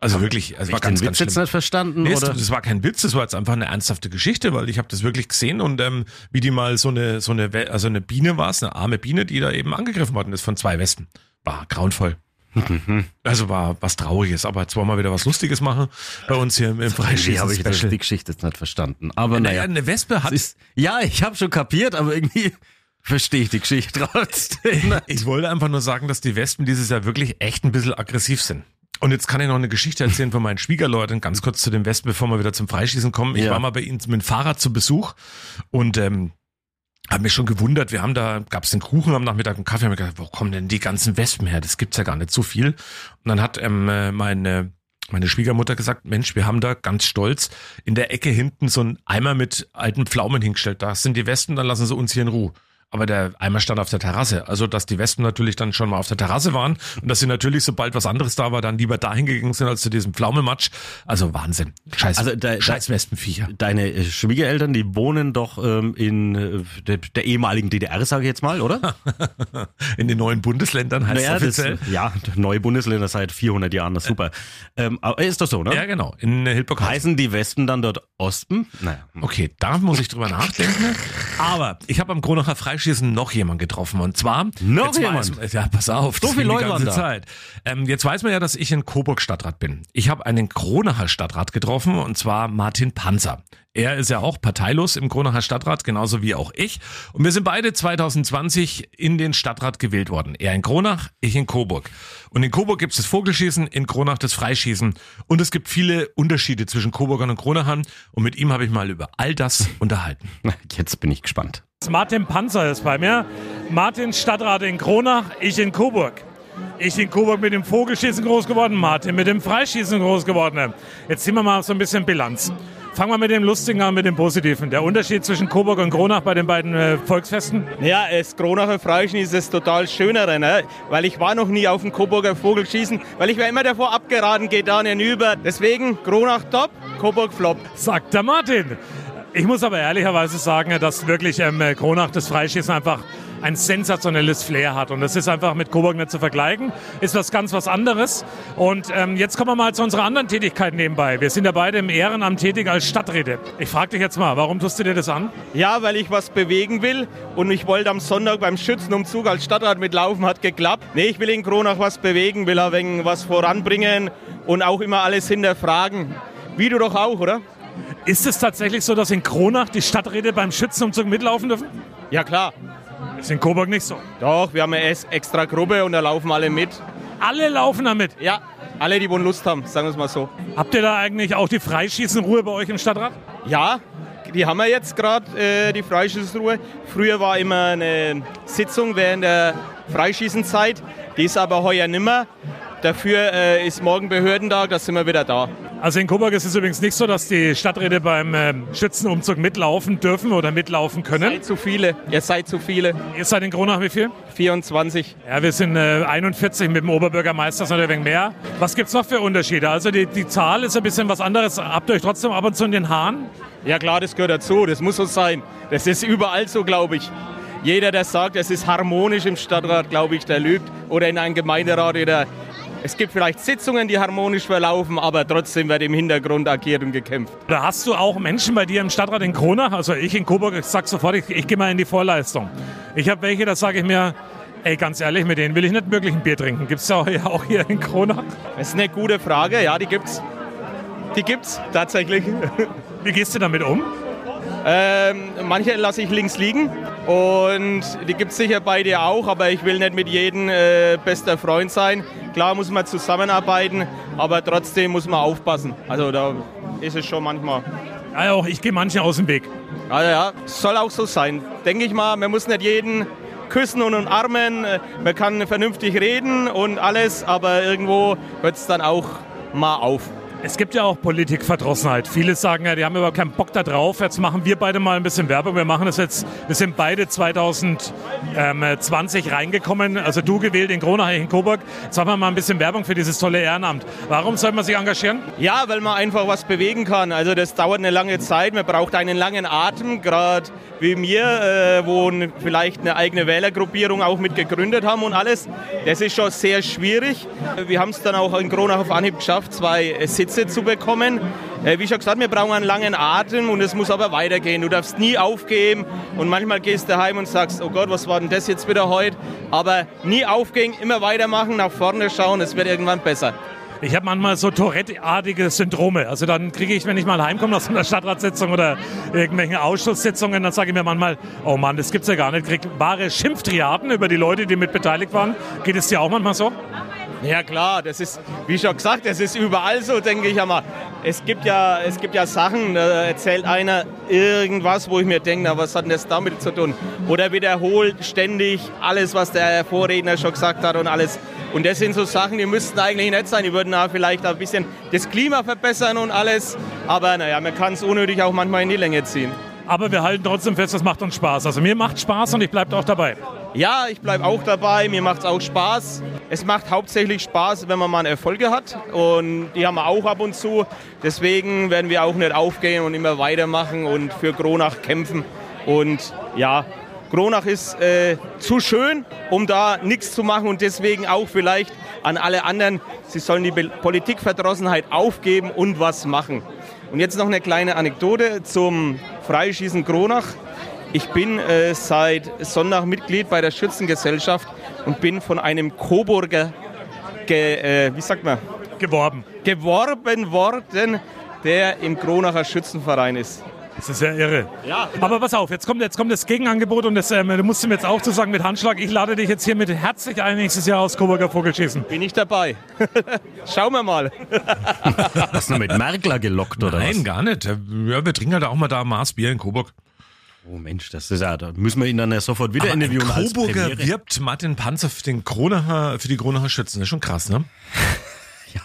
Also wirklich, also war
ich
ganz,
Witz
ganz
jetzt nicht verstanden?
Nee,
oder?
es- das war kein Witz, das war jetzt einfach eine ernsthafte Geschichte, weil ich habe das wirklich gesehen und ähm, wie die mal so eine so eine also eine Biene war es, eine arme Biene, die da eben angegriffen worden ist von zwei Wespen. War grauenvoll. Also war was Trauriges, aber jetzt wollen wir wieder was Lustiges machen bei uns hier im, im
Irgendwie habe
Freischießen
ich das, die Geschichte jetzt nicht verstanden. Aber
Naja,
naja.
eine Wespe hat
Es ist, ja, ich habe schon kapiert, aber irgendwie verstehe ich die Geschichte trotzdem.
Ich wollte einfach nur sagen, dass die Wespen dieses Jahr wirklich echt ein bisschen aggressiv sind. Und jetzt kann ich noch eine Geschichte erzählen von meinen Schwiegerleuten, ganz kurz zu den Wespen, bevor wir wieder zum Freischießen kommen. Ich
Ja.
war mal bei ihnen mit dem Fahrrad zu Besuch und ähm, habe mich schon gewundert, wir haben da, gab es den Kuchen am Nachmittag und Kaffee, haben wir gedacht, wo kommen denn die ganzen Wespen her? Das gibt's ja gar nicht so viel. Und dann hat ähm, äh, meine meine Schwiegermutter gesagt, Mensch, wir haben da ganz stolz in der Ecke hinten so einen Eimer mit alten Pflaumen hingestellt. Da sind die Wespen, dann lassen sie uns hier in Ruhe. Aber der Eimer stand auf der Terrasse. Also, dass die Wespen natürlich dann schon mal auf der Terrasse waren und dass sie natürlich, sobald was anderes da war, dann lieber dahin gegangen sind als zu diesem Pflaumenmatsch. Also Wahnsinn. Scheiß,
Also da-
scheiß Wespenviecher.
Deine äh, Schwiegereltern, die wohnen doch ähm, in äh, der, der ehemaligen DDR, sage ich jetzt mal, oder?
In den neuen Bundesländern heißt es
das,
offiziell.
ja, neue Bundesländer seit 400 Jahren, das ist super. Ähm, aber ist das so, ne?
Ja, genau. In Hildburg
Heißen die Wespen dann dort Ospen? Naja.
Okay, da muss ich drüber nachdenken. Aber ich habe am Kronacher Freischießen noch jemanden getroffen. Und zwar.
Noch jemand?
Weiß, ja, pass auf.
So viele Leute
ganze
waren da.
Zeit. Ähm, jetzt weiß man ja, dass ich in Coburg Stadtrat bin. Ich habe einen Kronacher Stadtrat getroffen und zwar Martin Panzer. Er ist ja auch parteilos im Kronacher Stadtrat, genauso wie auch ich. Und wir sind beide 2020 in den Stadtrat gewählt worden. Er in Kronach, ich in Coburg. Und in Coburg gibt es das Vogelschießen, in Kronach das Freischießen. Und es gibt viele Unterschiede zwischen Coburgern und Kronachern. Und mit ihm habe ich mal über all das unterhalten.
Jetzt bin ich gespannt.
Martin Panzer ist bei mir. Martin Stadtrat in Kronach, ich in Coburg. Ich in Coburg mit dem Vogelschießen groß geworden, Martin mit dem Freischießen groß geworden. Jetzt ziehen wir mal so ein bisschen Bilanz. Fangen wir mit dem Lustigen an, mit dem Positiven. Der Unterschied zwischen Coburg und Kronach bei den beiden äh, Volksfesten?
Ja, das Kronacher Freischießen ist das total Schönere, ne? weil ich war noch nie auf dem Coburger Vogelschießen, weil ich mir immer davor abgeraten, geht da nicht über. Deswegen Kronach top, Coburg flop.
Sagt der Martin. Ich muss aber ehrlicherweise sagen, dass wirklich ähm, Kronach das Freischießen einfach ein sensationelles Flair hat. Und das ist einfach mit Coburg nicht zu vergleichen. Ist was ganz was anderes. Und ähm, jetzt kommen wir mal zu unserer anderen Tätigkeit nebenbei. Wir sind ja beide im Ehrenamt tätig als Stadträte. Ich frage dich jetzt mal, warum tust du dir das an?
Ja, weil ich was bewegen will und ich wollte am Sonntag beim Schützenumzug als Stadtrat mitlaufen, hat geklappt. Nee, ich will in Kronach was bewegen, will ein wenig was voranbringen und auch immer alles hinterfragen. Wie du doch auch, oder?
Ist es tatsächlich so, dass in Kronach die Stadträte beim Schützenumzug mitlaufen dürfen?
Ja klar.
Ist in Coburg nicht so.
Doch, wir haben eine es- extra Gruppe und da laufen alle mit.
Alle laufen damit.
Ja, alle, die wohl Lust haben, sagen wir es mal so.
Habt ihr da eigentlich auch die Freischießenruhe bei euch im Stadtrat?
Ja, die haben wir jetzt gerade, äh, die Freischießruhe. Früher war immer eine Sitzung während der Freischießenzeit. Die ist aber heuer nimmer. Dafür äh, ist morgen Behördentag, da sind wir wieder da.
Also in Coburg ist es übrigens nicht so, dass die Stadträte beim ähm, Schützenumzug mitlaufen dürfen oder mitlaufen können.
Seid zu viele. Ihr seid zu viele.
Ihr seid in Kronach wie viel?
24.
Ja, wir sind äh, 41 mit dem Oberbürgermeister, ist natürlich ein wenig mehr. Was gibt's noch für Unterschiede? Also die, die Zahl ist ein bisschen was anderes. Habt ihr euch trotzdem ab und zu in den Haaren?
Ja klar, das gehört dazu. Das muss so sein. Das ist überall so, glaube ich. Jeder, der sagt, es ist harmonisch im Stadtrat, glaube ich, der lügt. Oder in einem Gemeinderat oder Es gibt vielleicht Sitzungen, die harmonisch verlaufen, aber trotzdem wird im Hintergrund agiert und gekämpft.
Da hast du auch Menschen bei dir im Stadtrat in Kronach, also ich in Coburg, ich sag sofort, ich, ich gehe mal in die Vorleistung. Ich habe welche, da sage ich mir, ey, ganz ehrlich, mit denen will ich nicht wirklich ein Bier trinken. Gibt es ja auch hier in Kronach?
Das ist eine gute Frage, ja, die gibt's. Die gibt's tatsächlich.
Wie gehst du damit um?
Ähm, manche lasse ich links liegen und die gibt es sicher bei dir auch, aber ich will nicht mit jedem äh, bester Freund sein. Klar muss man zusammenarbeiten, aber trotzdem muss man aufpassen. Also da ist es schon manchmal.
Ja, auch ich gehe manche aus dem Weg.
Ja, ja, soll auch so sein. Denke ich mal, man muss nicht jeden küssen und umarmen, man kann vernünftig reden und alles, aber irgendwo hört es dann auch mal auf.
Es gibt ja auch Politikverdrossenheit. Viele sagen ja, die haben überhaupt keinen Bock da drauf. Jetzt machen wir beide mal ein bisschen Werbung. Wir machen das jetzt, wir sind beide 2020 reingekommen, also du gewählt in Kronach, in Coburg. Jetzt machen wir mal ein bisschen Werbung für dieses tolle Ehrenamt. Warum soll man sich engagieren?
Ja, weil man einfach was bewegen kann. Also das dauert eine lange Zeit. Man braucht einen langen Atem, gerade wie mir, äh, wo vielleicht eine eigene Wählergruppierung auch mit gegründet haben und alles. Das ist schon sehr schwierig. Wir haben es dann auch in Kronach auf Anhieb geschafft, zwei Sitze zu bekommen. Äh, wie schon gesagt, wir brauchen einen langen Atem und es muss aber weitergehen. Du darfst nie aufgeben und manchmal gehst du heim und sagst, oh Gott, was war denn das jetzt wieder heute? Aber nie aufgehen, immer weitermachen, nach vorne schauen, es wird irgendwann besser.
Ich habe manchmal so Tourette-artige Syndrome. Also dann kriege ich, wenn ich mal heimkomme aus einer Stadtratssitzung oder irgendwelchen Ausschusssitzungen, dann sage ich mir manchmal, oh Mann, das gibt's ja gar nicht. Krieg wahre Schimpftriaden über die Leute, die mit beteiligt waren. Geht es dir auch manchmal so?
Ja klar, das ist, wie schon gesagt, das ist überall so, denke ich einmal. Es gibt ja, es gibt ja Sachen, da erzählt einer irgendwas, wo ich mir denke, na, was hat denn das damit zu tun? Oder wiederholt ständig alles, was der Vorredner schon gesagt hat und alles. Und das sind so Sachen, die müssten eigentlich nicht sein. Die würden da vielleicht ein bisschen das Klima verbessern und alles. Aber naja, man kann es unnötig auch manchmal in die Länge ziehen.
Aber wir halten trotzdem fest, das macht uns Spaß. Also mir macht Spaß und ich bleibe auch dabei.
Ja, ich bleibe auch dabei. Mir macht es auch Spaß. Es macht hauptsächlich Spaß, wenn man mal Erfolge hat. Und die haben wir auch ab und zu. Deswegen werden wir auch nicht aufgehen und immer weitermachen und für Kronach kämpfen. Und ja, Kronach ist äh, zu schön, um da nichts zu machen und deswegen auch vielleicht an alle anderen, sie sollen die Politikverdrossenheit aufgeben und was machen. Und jetzt noch eine kleine Anekdote zum Freischießen Kronach. Ich bin äh, seit Sonntag Mitglied bei der Schützengesellschaft und bin von einem Coburger, ge, äh, wie sagt man?
Geworben.
Geworben worden, der im Kronacher Schützenverein ist.
Das ist ja irre.
Ja.
Aber pass auf, jetzt kommt, jetzt kommt das Gegenangebot und das, ähm, du musst mir jetzt auch zu sagen mit Handschlag. Ich lade dich jetzt hier mit herzlich ein nächstes Jahr aus Coburger Vogelschießen.
Bin ich dabei. Schauen wir mal.
Hast du noch mit Merkler gelockt oder
Nein,
was?
gar nicht. Ja, wir trinken halt auch mal da Maßbier in Coburg.
Oh Mensch, das ist ja, da müssen wir ihn dann ja sofort wieder interviewen als
Coburger
Premiere.
wirbt Martin Panzer für, den Kronacher, für die Kronacher Schützen. Das ist schon krass, ne?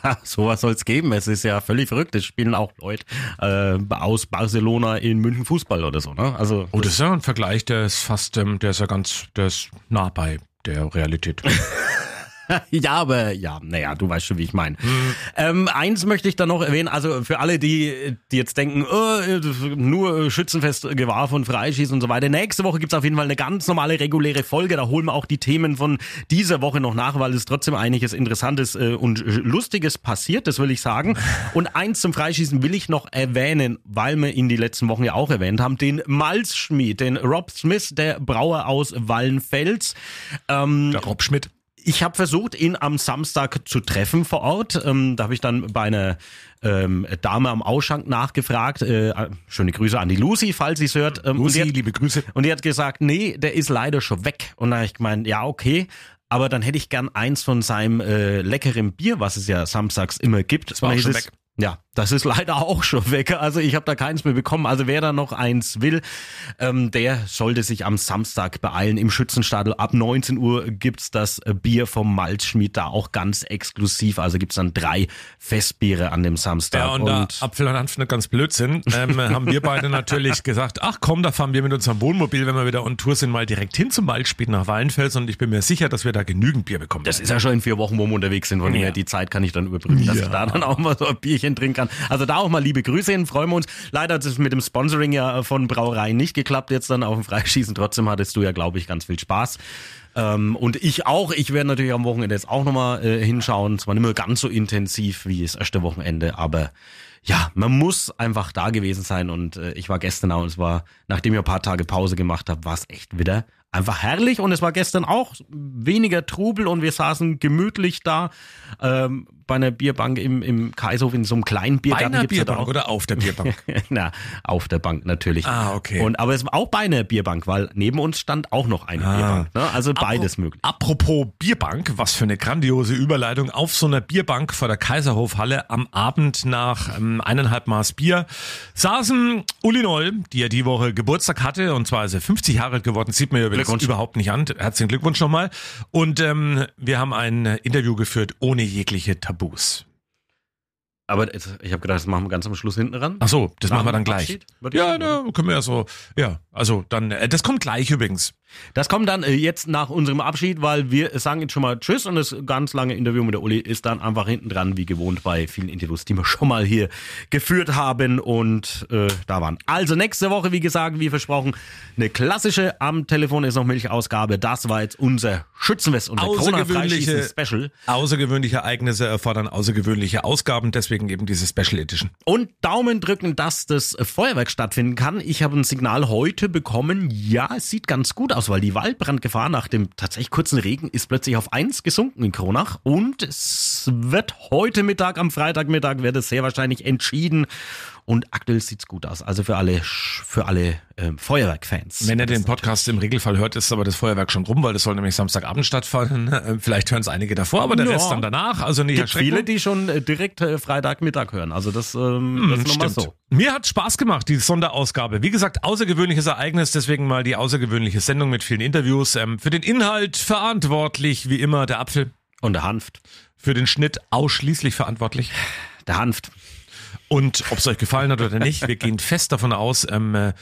Ja, sowas soll es geben. Es ist ja völlig verrückt. Es spielen auch Leute äh, aus Barcelona in München Fußball oder so. Ne? Also
Oh, das ist ja ein Vergleich, der ist fast, ähm, der ist ja ganz, der ist nah bei der Realität.
ja, aber ja, naja, du weißt schon, wie ich meine. Ähm, eins möchte ich dann noch erwähnen, also für alle, die, die jetzt denken, äh, nur Schützenfest, Gewahr und Freischießen und so weiter. Nächste Woche gibt's auf jeden Fall eine ganz normale, reguläre Folge. Da holen wir auch die Themen von dieser Woche noch nach, weil es trotzdem einiges Interessantes äh, und Lustiges passiert, das will ich sagen. Und eins zum Freischießen will ich noch erwähnen, weil wir ihn die letzten Wochen ja auch erwähnt haben, den Malzschmied, den Rob Smith, der Brauer aus Wallenfels. Ähm,
Der Rob Schmidt.
Ich habe versucht, ihn am Samstag zu treffen vor Ort. Ähm, da habe ich dann bei einer ähm, Dame am Ausschank nachgefragt. Äh, schöne Grüße an die Lucy, falls sie es hört. Ähm,
Lucy,
hat,
liebe Grüße.
Und die hat gesagt, nee, der ist leider schon weg. Und da habe ich gemeint, ja, okay. Aber dann hätte ich gern eins von seinem äh, leckeren Bier, was es ja samstags immer gibt. Das
war schon weg.
Ja, das ist leider auch schon weg. Also ich habe da keins mehr bekommen. Also wer da noch eins will, ähm, der sollte sich am Samstag beeilen. Im Schützenstadel ab 19 Uhr gibt's das Bier vom Malzschmied da auch ganz exklusiv. Also gibt's dann drei Festbiere an dem Samstag.
Ja, und, da Apfel und Hanf nicht ganz blöd sind, ähm, haben wir beide natürlich gesagt, ach komm, da fahren wir mit unserem Wohnmobil, wenn wir wieder on Tour sind, mal direkt hin zum Waldspiel nach Wallenfels und ich bin mir sicher, dass wir da genügend Bier bekommen.
das ist ja schon in vier Wochen, wo wir unterwegs sind. Von
Ja.
ja. die Zeit kann ich dann überbrücken, dass
Ja.
ich da dann auch mal so ein Bierchen trinken kann. Kann. Also da auch mal liebe Grüße hin, freuen wir uns. Leider hat es mit dem Sponsoring ja von Brauereien nicht geklappt, jetzt dann auf dem Freischießen. Trotzdem hattest du ja, glaube ich, ganz viel Spaß. Ähm, und ich auch. Ich werde natürlich am Wochenende jetzt auch nochmal äh, hinschauen. Zwar nicht mehr ganz so intensiv wie das erste Wochenende, aber ja, man muss einfach da gewesen sein. Und äh, ich war gestern auch und es war, nachdem ich ein paar Tage Pause gemacht habe, war es echt wieder einfach herrlich. Und es war gestern auch weniger Trubel und wir saßen gemütlich da. Ähm, bei einer Bierbank im, im Kaiserhof in so einem kleinen Biergarten.
Bei einer Bierbank
auch.
oder auf der Bierbank?
Na, auf der Bank natürlich.
Ah, okay.
Und aber es war auch bei einer Bierbank, weil neben uns stand auch noch eine
Ah.
Bierbank. Ne? Also beides möglich.
Apropos Bierbank, was für eine grandiose Überleitung. Auf so einer Bierbank vor der Kaiserhofhalle am Abend nach ähm, eineinhalb Maß Bier saßen Uli Noll, die ja die Woche Geburtstag hatte, und zwar ist er 50 Jahre alt geworden, sieht man ja überhaupt nicht an. Herzlichen Glückwunsch nochmal. Und ähm, wir haben ein Interview geführt ohne jegliche Tabus.
Aber jetzt, ich habe gedacht, das machen wir ganz am Schluss hinten ran.
Ach so, das
Nach
machen wir dann gleich.
Abschied,
Ja, ne, können wir ja so. Ja, also dann, äh, das kommt gleich übrigens.
Das kommt dann äh, jetzt nach unserem Abschied, weil wir sagen jetzt schon mal Tschüss und das ganz lange Interview mit der Uli ist dann einfach hinten dran, wie gewohnt bei vielen Interviews, die wir schon mal hier geführt haben und äh, da waren. Also nächste Woche, wie gesagt, wie versprochen, eine klassische am Telefon ist noch Milchausgabe. Das war jetzt unser Schützenfest, unser
Außergewöhnliche,
Corona-Freischießen-Special.
außergewöhnliche Ereignisse erfordern außergewöhnliche Ausgaben, deswegen eben diese Special Edition.
Und Daumen drücken, dass das Feuerwerk stattfinden kann. Ich habe ein Signal heute bekommen. Ja, es sieht ganz gut aus, weil die Waldbrandgefahr nach dem tatsächlich kurzen Regen ist plötzlich auf eins gesunken in Kronach. Und es wird heute Mittag, am Freitagmittag, wird es sehr wahrscheinlich entschieden. Und aktuell sieht's gut aus. Also für alle, für alle ähm, Feuerwerkfans.
Wenn er den Podcast im Regelfall hört, ist aber das Feuerwerk schon rum, weil das soll nämlich Samstagabend stattfinden. Äh, Vielleicht hören es einige davor, aber der
Ja.
Rest dann danach. Also nicht
gibt viele, die schon äh, direkt äh, Freitagmittag hören. Also das, ähm, das ist nochmal so.
Mir hat Spaß gemacht, die Sonderausgabe. Wie gesagt, außergewöhnliches Ereignis, deswegen mal die außergewöhnliche Sendung mit vielen Interviews. Ähm, für den Inhalt verantwortlich, wie immer, der Apfel.
Und der Hanft.
Für den Schnitt ausschließlich verantwortlich.
Der Hanft.
Und ob es euch gefallen hat oder nicht, wir gehen fest davon aus, ähm, äh,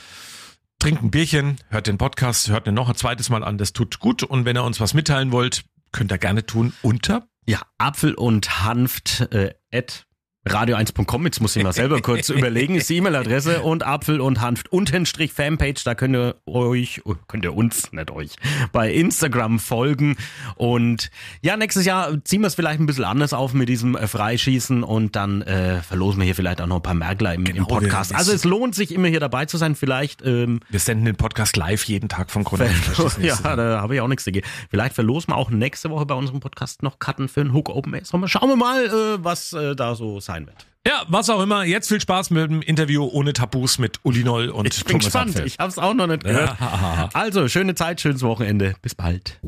trinkt ein Bierchen, hört den Podcast, hört ihn noch ein zweites Mal an, das tut gut. Und wenn ihr uns was mitteilen wollt, könnt ihr gerne tun unter
Ja, Apfel und Hanft äh, at radio1.com, jetzt muss ich mal selber kurz überlegen, ist die E-Mail-Adresse und Apfel und Hanft Untenstrich Fanpage, da könnt ihr euch, oh, könnt ihr uns, nicht euch, bei Instagram folgen und ja, nächstes Jahr ziehen wir es vielleicht ein bisschen anders auf mit diesem äh, Freischießen und dann äh, verlosen wir hier vielleicht auch noch ein paar Merkler im, im
Genau,
Podcast.
wir-
Also es lohnt sich immer hier dabei zu sein, vielleicht ähm,
Wir senden den Podcast live jeden Tag von Grund
ja, da habe ich auch nichts dagegen. Vielleicht verlosen wir auch nächste Woche bei unserem Podcast noch Karten für einen Hook Open Air Sommer. Schauen wir mal, äh, was äh, da so sein wird.
Ja, was auch immer. Jetzt viel Spaß mit dem Interview ohne Tabus mit Uli Noll und
Ich bin
Thomas
gespannt.
Apfel.
Ich habe es auch noch nicht gehört.
Ja.
Also, schöne Zeit, schönes Wochenende. Bis bald.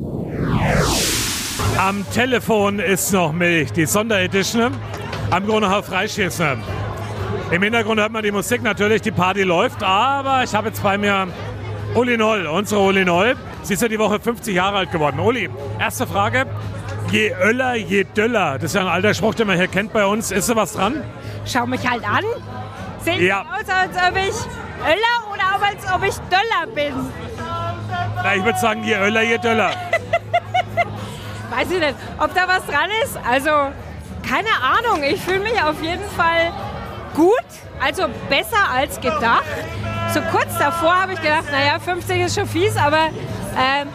Am Telefon ist noch Milch, die Sonderedition am Gronacher Freischießen. Im Hintergrund hört man die Musik natürlich, die Party läuft, aber ich habe jetzt bei mir Uli Noll, unsere Uli Noll. Sie ist ja die Woche 50 Jahre alt geworden. Uli, erste Frage. Je öller, je döller. Das ist ja ein alter Spruch, den man hier kennt bei uns. Ist da was dran?
Schau mich halt an. Sehe
Ja.
aus, als ob ich Öller oder auch als ob ich Döller bin?
Na, ich würde sagen, je öller, je döller.
Weiß ich nicht, ob da was dran ist. Also, keine Ahnung. Ich fühle mich auf jeden Fall gut, also besser als gedacht. So kurz davor habe ich gedacht, naja, 50 ist schon fies, aber ähm,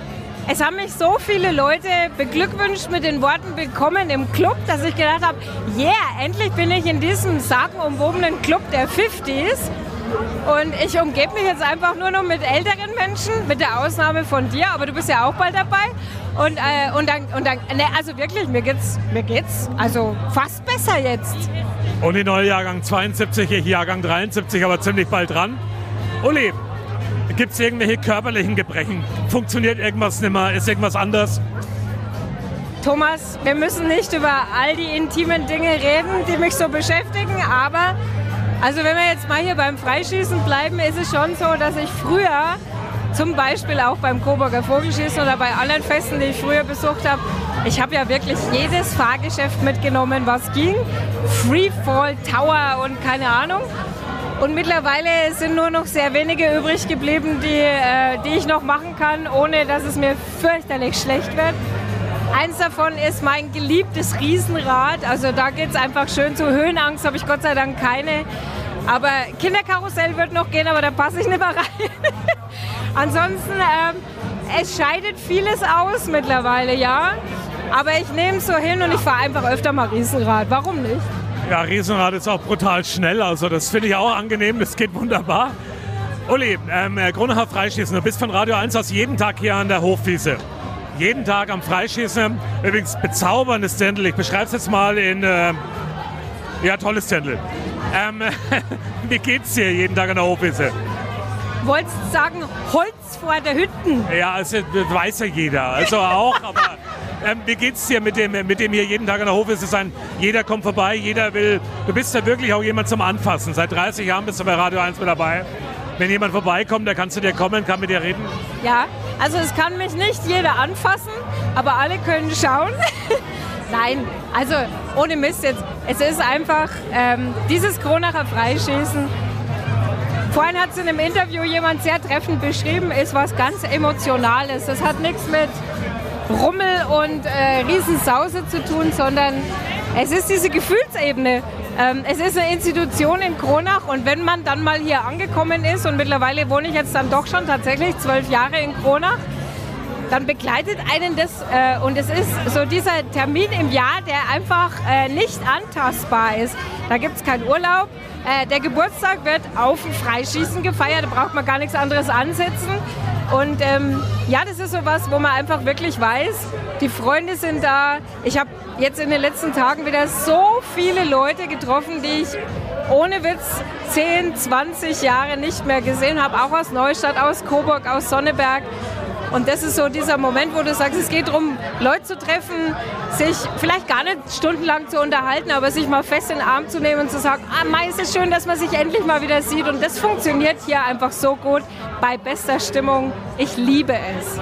es haben mich so viele Leute beglückwünscht mit den Worten Willkommen im Club, dass ich gedacht habe, yeah, endlich bin ich in diesem sagenumwobenen Club der 50s. Und ich umgebe mich jetzt einfach nur noch mit älteren Menschen, mit der Ausnahme von dir, aber du bist ja auch bald dabei. Und, äh, und dann, und dann ne, also wirklich, mir geht's, mir geht's also fast besser jetzt.
Uli Noll, Jahrgang 72, ich Jahrgang 73, aber ziemlich bald dran. Uli, gibt es irgendwelche körperlichen Gebrechen? Funktioniert irgendwas nicht mehr? Ist irgendwas anders?
Thomas, wir müssen nicht über all die intimen Dinge reden, die mich so beschäftigen, aber also wenn wir jetzt mal hier beim Freischießen bleiben, ist es schon so, dass ich früher, zum Beispiel auch beim Coburger Vogelschießen oder bei anderen Festen, die ich früher besucht habe, ich habe ja wirklich jedes Fahrgeschäft mitgenommen, was ging. Freefall, Tower und keine Ahnung. Und mittlerweile sind nur noch sehr wenige übrig geblieben, die, äh, die ich noch machen kann, ohne dass es mir fürchterlich schlecht wird. Eins davon ist mein geliebtes Riesenrad. Also da geht es einfach schön zu. Höhenangst habe ich Gott sei Dank keine. Aber Kinderkarussell wird noch gehen, aber da passe ich nicht mehr rein. Ansonsten, ähm, es scheidet vieles aus mittlerweile, ja. Aber ich nehme es so hin und ich fahre einfach öfter mal Riesenrad. Warum nicht?
Ja, Riesenrad ist auch brutal schnell, also das finde ich auch angenehm, das geht wunderbar. Uli, ähm, Kronacher Freischießen, du bist von Radio 1 aus jeden Tag hier an der Hochwiese. Jeden Tag am Freischießen. Übrigens bezauberndes Ständel. Ich beschreibe es jetzt mal in... Äh, ja, tolles Ständel. Ähm, wie geht's dir jeden Tag an der Hochwiese?
Wolltest du sagen, Holz vor der Hütten?
Ja, also, das weiß ja jeder. Also auch, aber ähm, wie geht's dir mit dem, mit dem hier jeden Tag an der Hochwiese sein? Jeder kommt vorbei, jeder will. Du bist ja wirklich auch jemand zum Anfassen. Seit 30 Jahren bist du bei Radio 1 mit dabei. Wenn jemand vorbeikommt, der kann zu dir kommen, kann mit dir reden.
Ja, also es kann mich nicht jeder anfassen, aber alle können schauen. Nein, also ohne Mist jetzt. Es ist einfach ähm, dieses Kronacher Freischießen. Vorhin hat es in einem Interview jemand sehr treffend beschrieben, ist was ganz Emotionales. Das hat nichts mit Rummel und äh, Riesensause zu tun, sondern es ist diese Gefühlsebene. Ähm, es ist eine Institution in Kronach und wenn man dann mal hier angekommen ist und mittlerweile wohne ich jetzt dann doch schon tatsächlich zwölf Jahre in Kronach, dann begleitet einen das äh, und es ist so dieser Termin im Jahr, der einfach äh, nicht antastbar ist. Da gibt es keinen Urlaub. Äh, der Geburtstag wird auf Freischießen gefeiert, da braucht man gar nichts anderes ansetzen. Und ähm, ja, das ist so was, wo man einfach wirklich weiß, die Freunde sind da. Ich habe jetzt in den letzten Tagen wieder so viele Leute getroffen, die ich ohne Witz 10, 20 Jahre nicht mehr gesehen habe, auch aus Neustadt, aus Coburg, aus Sonneberg. Und das ist so dieser Moment, wo du sagst, es geht darum, Leute zu treffen, sich vielleicht gar nicht stundenlang zu unterhalten, aber sich mal fest in den Arm zu nehmen und zu sagen, ah, Mai, ist es schön, dass man sich endlich mal wieder sieht. Und das funktioniert hier einfach so gut bei bester Stimmung. Ich liebe es.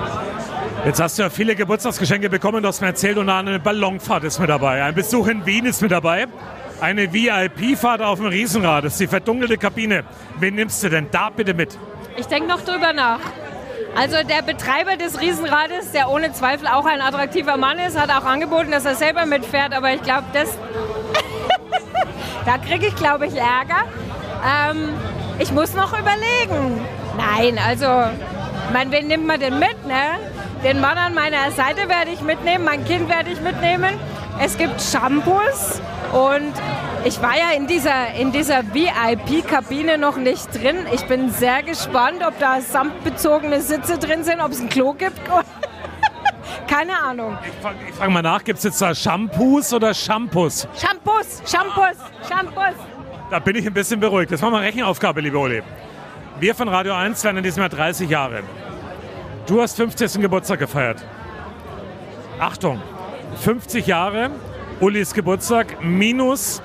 Jetzt hast du ja viele Geburtstagsgeschenke bekommen, du hast mir erzählt, und eine Ballonfahrt ist mit dabei. Ein Besuch in Wien ist mit dabei. Eine VIP-Fahrt auf dem Riesenrad, das ist die verdunkelte Kabine. Wen nimmst du denn da bitte mit?
Ich denke noch drüber nach. Also der Betreiber des Riesenrades, der ohne Zweifel auch ein attraktiver Mann ist, hat auch angeboten, dass er selber mitfährt. Aber ich glaube, das... da kriege ich, glaube ich, Ärger. Ähm, ich muss noch überlegen. Nein, also, ich meine, wen nimmt man denn mit, ne? Den Mann an meiner Seite werde ich mitnehmen, mein Kind werde ich mitnehmen. Es gibt Shampoos und ich war ja in dieser, in dieser VIP-Kabine noch nicht drin. Ich bin sehr gespannt, ob da samtbezogene Sitze drin sind, ob es ein Klo gibt. Keine Ahnung.
Ich frage frag mal nach, gibt es jetzt da Shampoos oder Shampoos?
Shampoos, Shampoos, Shampoos.
Da bin ich ein bisschen beruhigt. Das machen wir Rechenaufgabe, liebe Uli. Wir von Radio 1 werden in diesem Jahr 30 Jahre. Du hast 50. Geburtstag gefeiert. Achtung, 50 Jahre, Ulis Geburtstag minus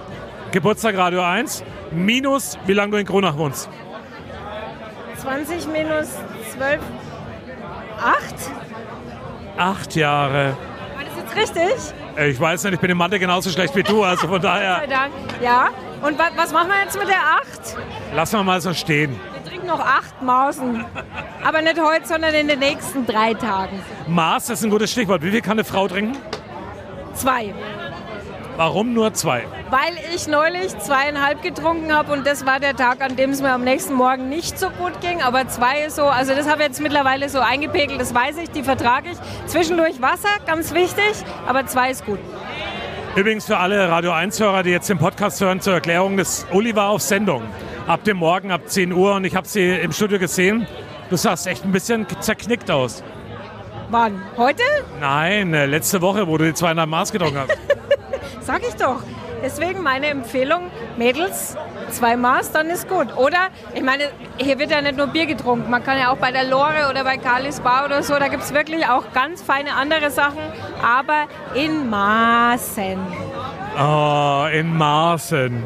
Geburtstag Radio 1, minus wie lange du in Kronach wohnst.
20 minus 12, 8?
Acht Jahre.
War das jetzt richtig?
Ich weiß nicht, ich bin in Mathe genauso schlecht wie du, also von
Gott sei
daher
Dank. Ja. Und wa was machen wir jetzt mit der 8?
lassen wir mal so stehen.
Wir trinken noch 8 Mausen. Aber nicht heute, sondern in den nächsten drei Tagen.
Maß ist ein gutes Stichwort. Wie viel kann eine Frau trinken?
Zwei.
Warum nur zwei?
Weil ich neulich zweieinhalb getrunken habe und das war der Tag, an dem es mir am nächsten Morgen nicht so gut ging. Aber zwei ist so, also das habe ich jetzt mittlerweile so eingepegelt, das weiß ich, die vertrage ich. Zwischendurch Wasser, ganz wichtig, aber zwei ist gut.
Übrigens für alle Radio 1-Hörer, die jetzt den Podcast hören, zur Erklärung, das Uli war auf Sendung. Ab dem Morgen, ab 10 Uhr und ich habe sie im Studio gesehen. Du sahst echt ein bisschen zerknickt aus.
Wann? Heute?
Nein, äh, letzte Woche, wo du die zweieinhalb Maß getrunken hast.
Sag ich doch. Deswegen meine Empfehlung, Mädels, zwei Maß, dann ist gut. Oder, ich meine, hier wird ja nicht nur Bier getrunken. Man kann ja auch bei der Lore oder bei Kalis Bar oder so, da gibt es wirklich auch ganz feine andere Sachen, aber in Maßen.
Oh, in Maßen.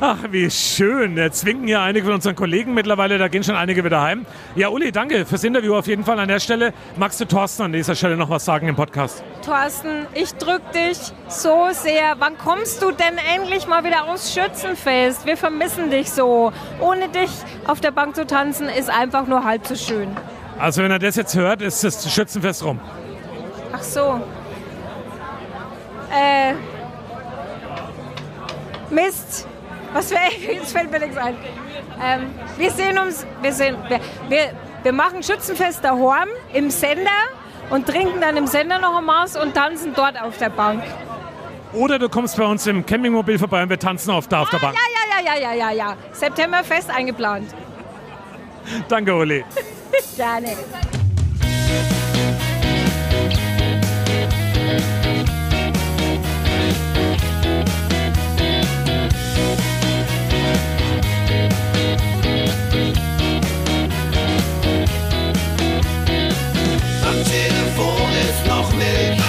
Ach, wie schön. Jetzt winken ja einige von unseren Kollegen mittlerweile, da gehen schon einige wieder heim. Ja, Uli, danke fürs Interview auf jeden Fall an der Stelle. Magst du Thorsten an dieser Stelle noch was sagen im Podcast?
Thorsten, ich drück dich so sehr. Wann kommst du denn endlich mal wieder aufs Schützenfest? Wir vermissen dich so. Ohne dich auf der Bank zu tanzen ist einfach nur halb so schön.
Also wenn er das jetzt hört, ist das Schützenfest rum.
Ach so. Äh, Mist. Was für jetzt fällt mir nichts ein. Ähm, wir sehen uns, wir, sehen, wir, wir, wir machen Schützenfest daheim im Sender und trinken dann im Sender noch ein Maß und tanzen dort auf der Bank.
Oder du kommst bei uns im Campingmobil vorbei und wir tanzen auf der, auf der
Ah,
Bank.
ja, ja, ja, ja, ja, ja. Septemberfest eingeplant.
Danke, Uli.
Gerne. Telefon ist noch nicht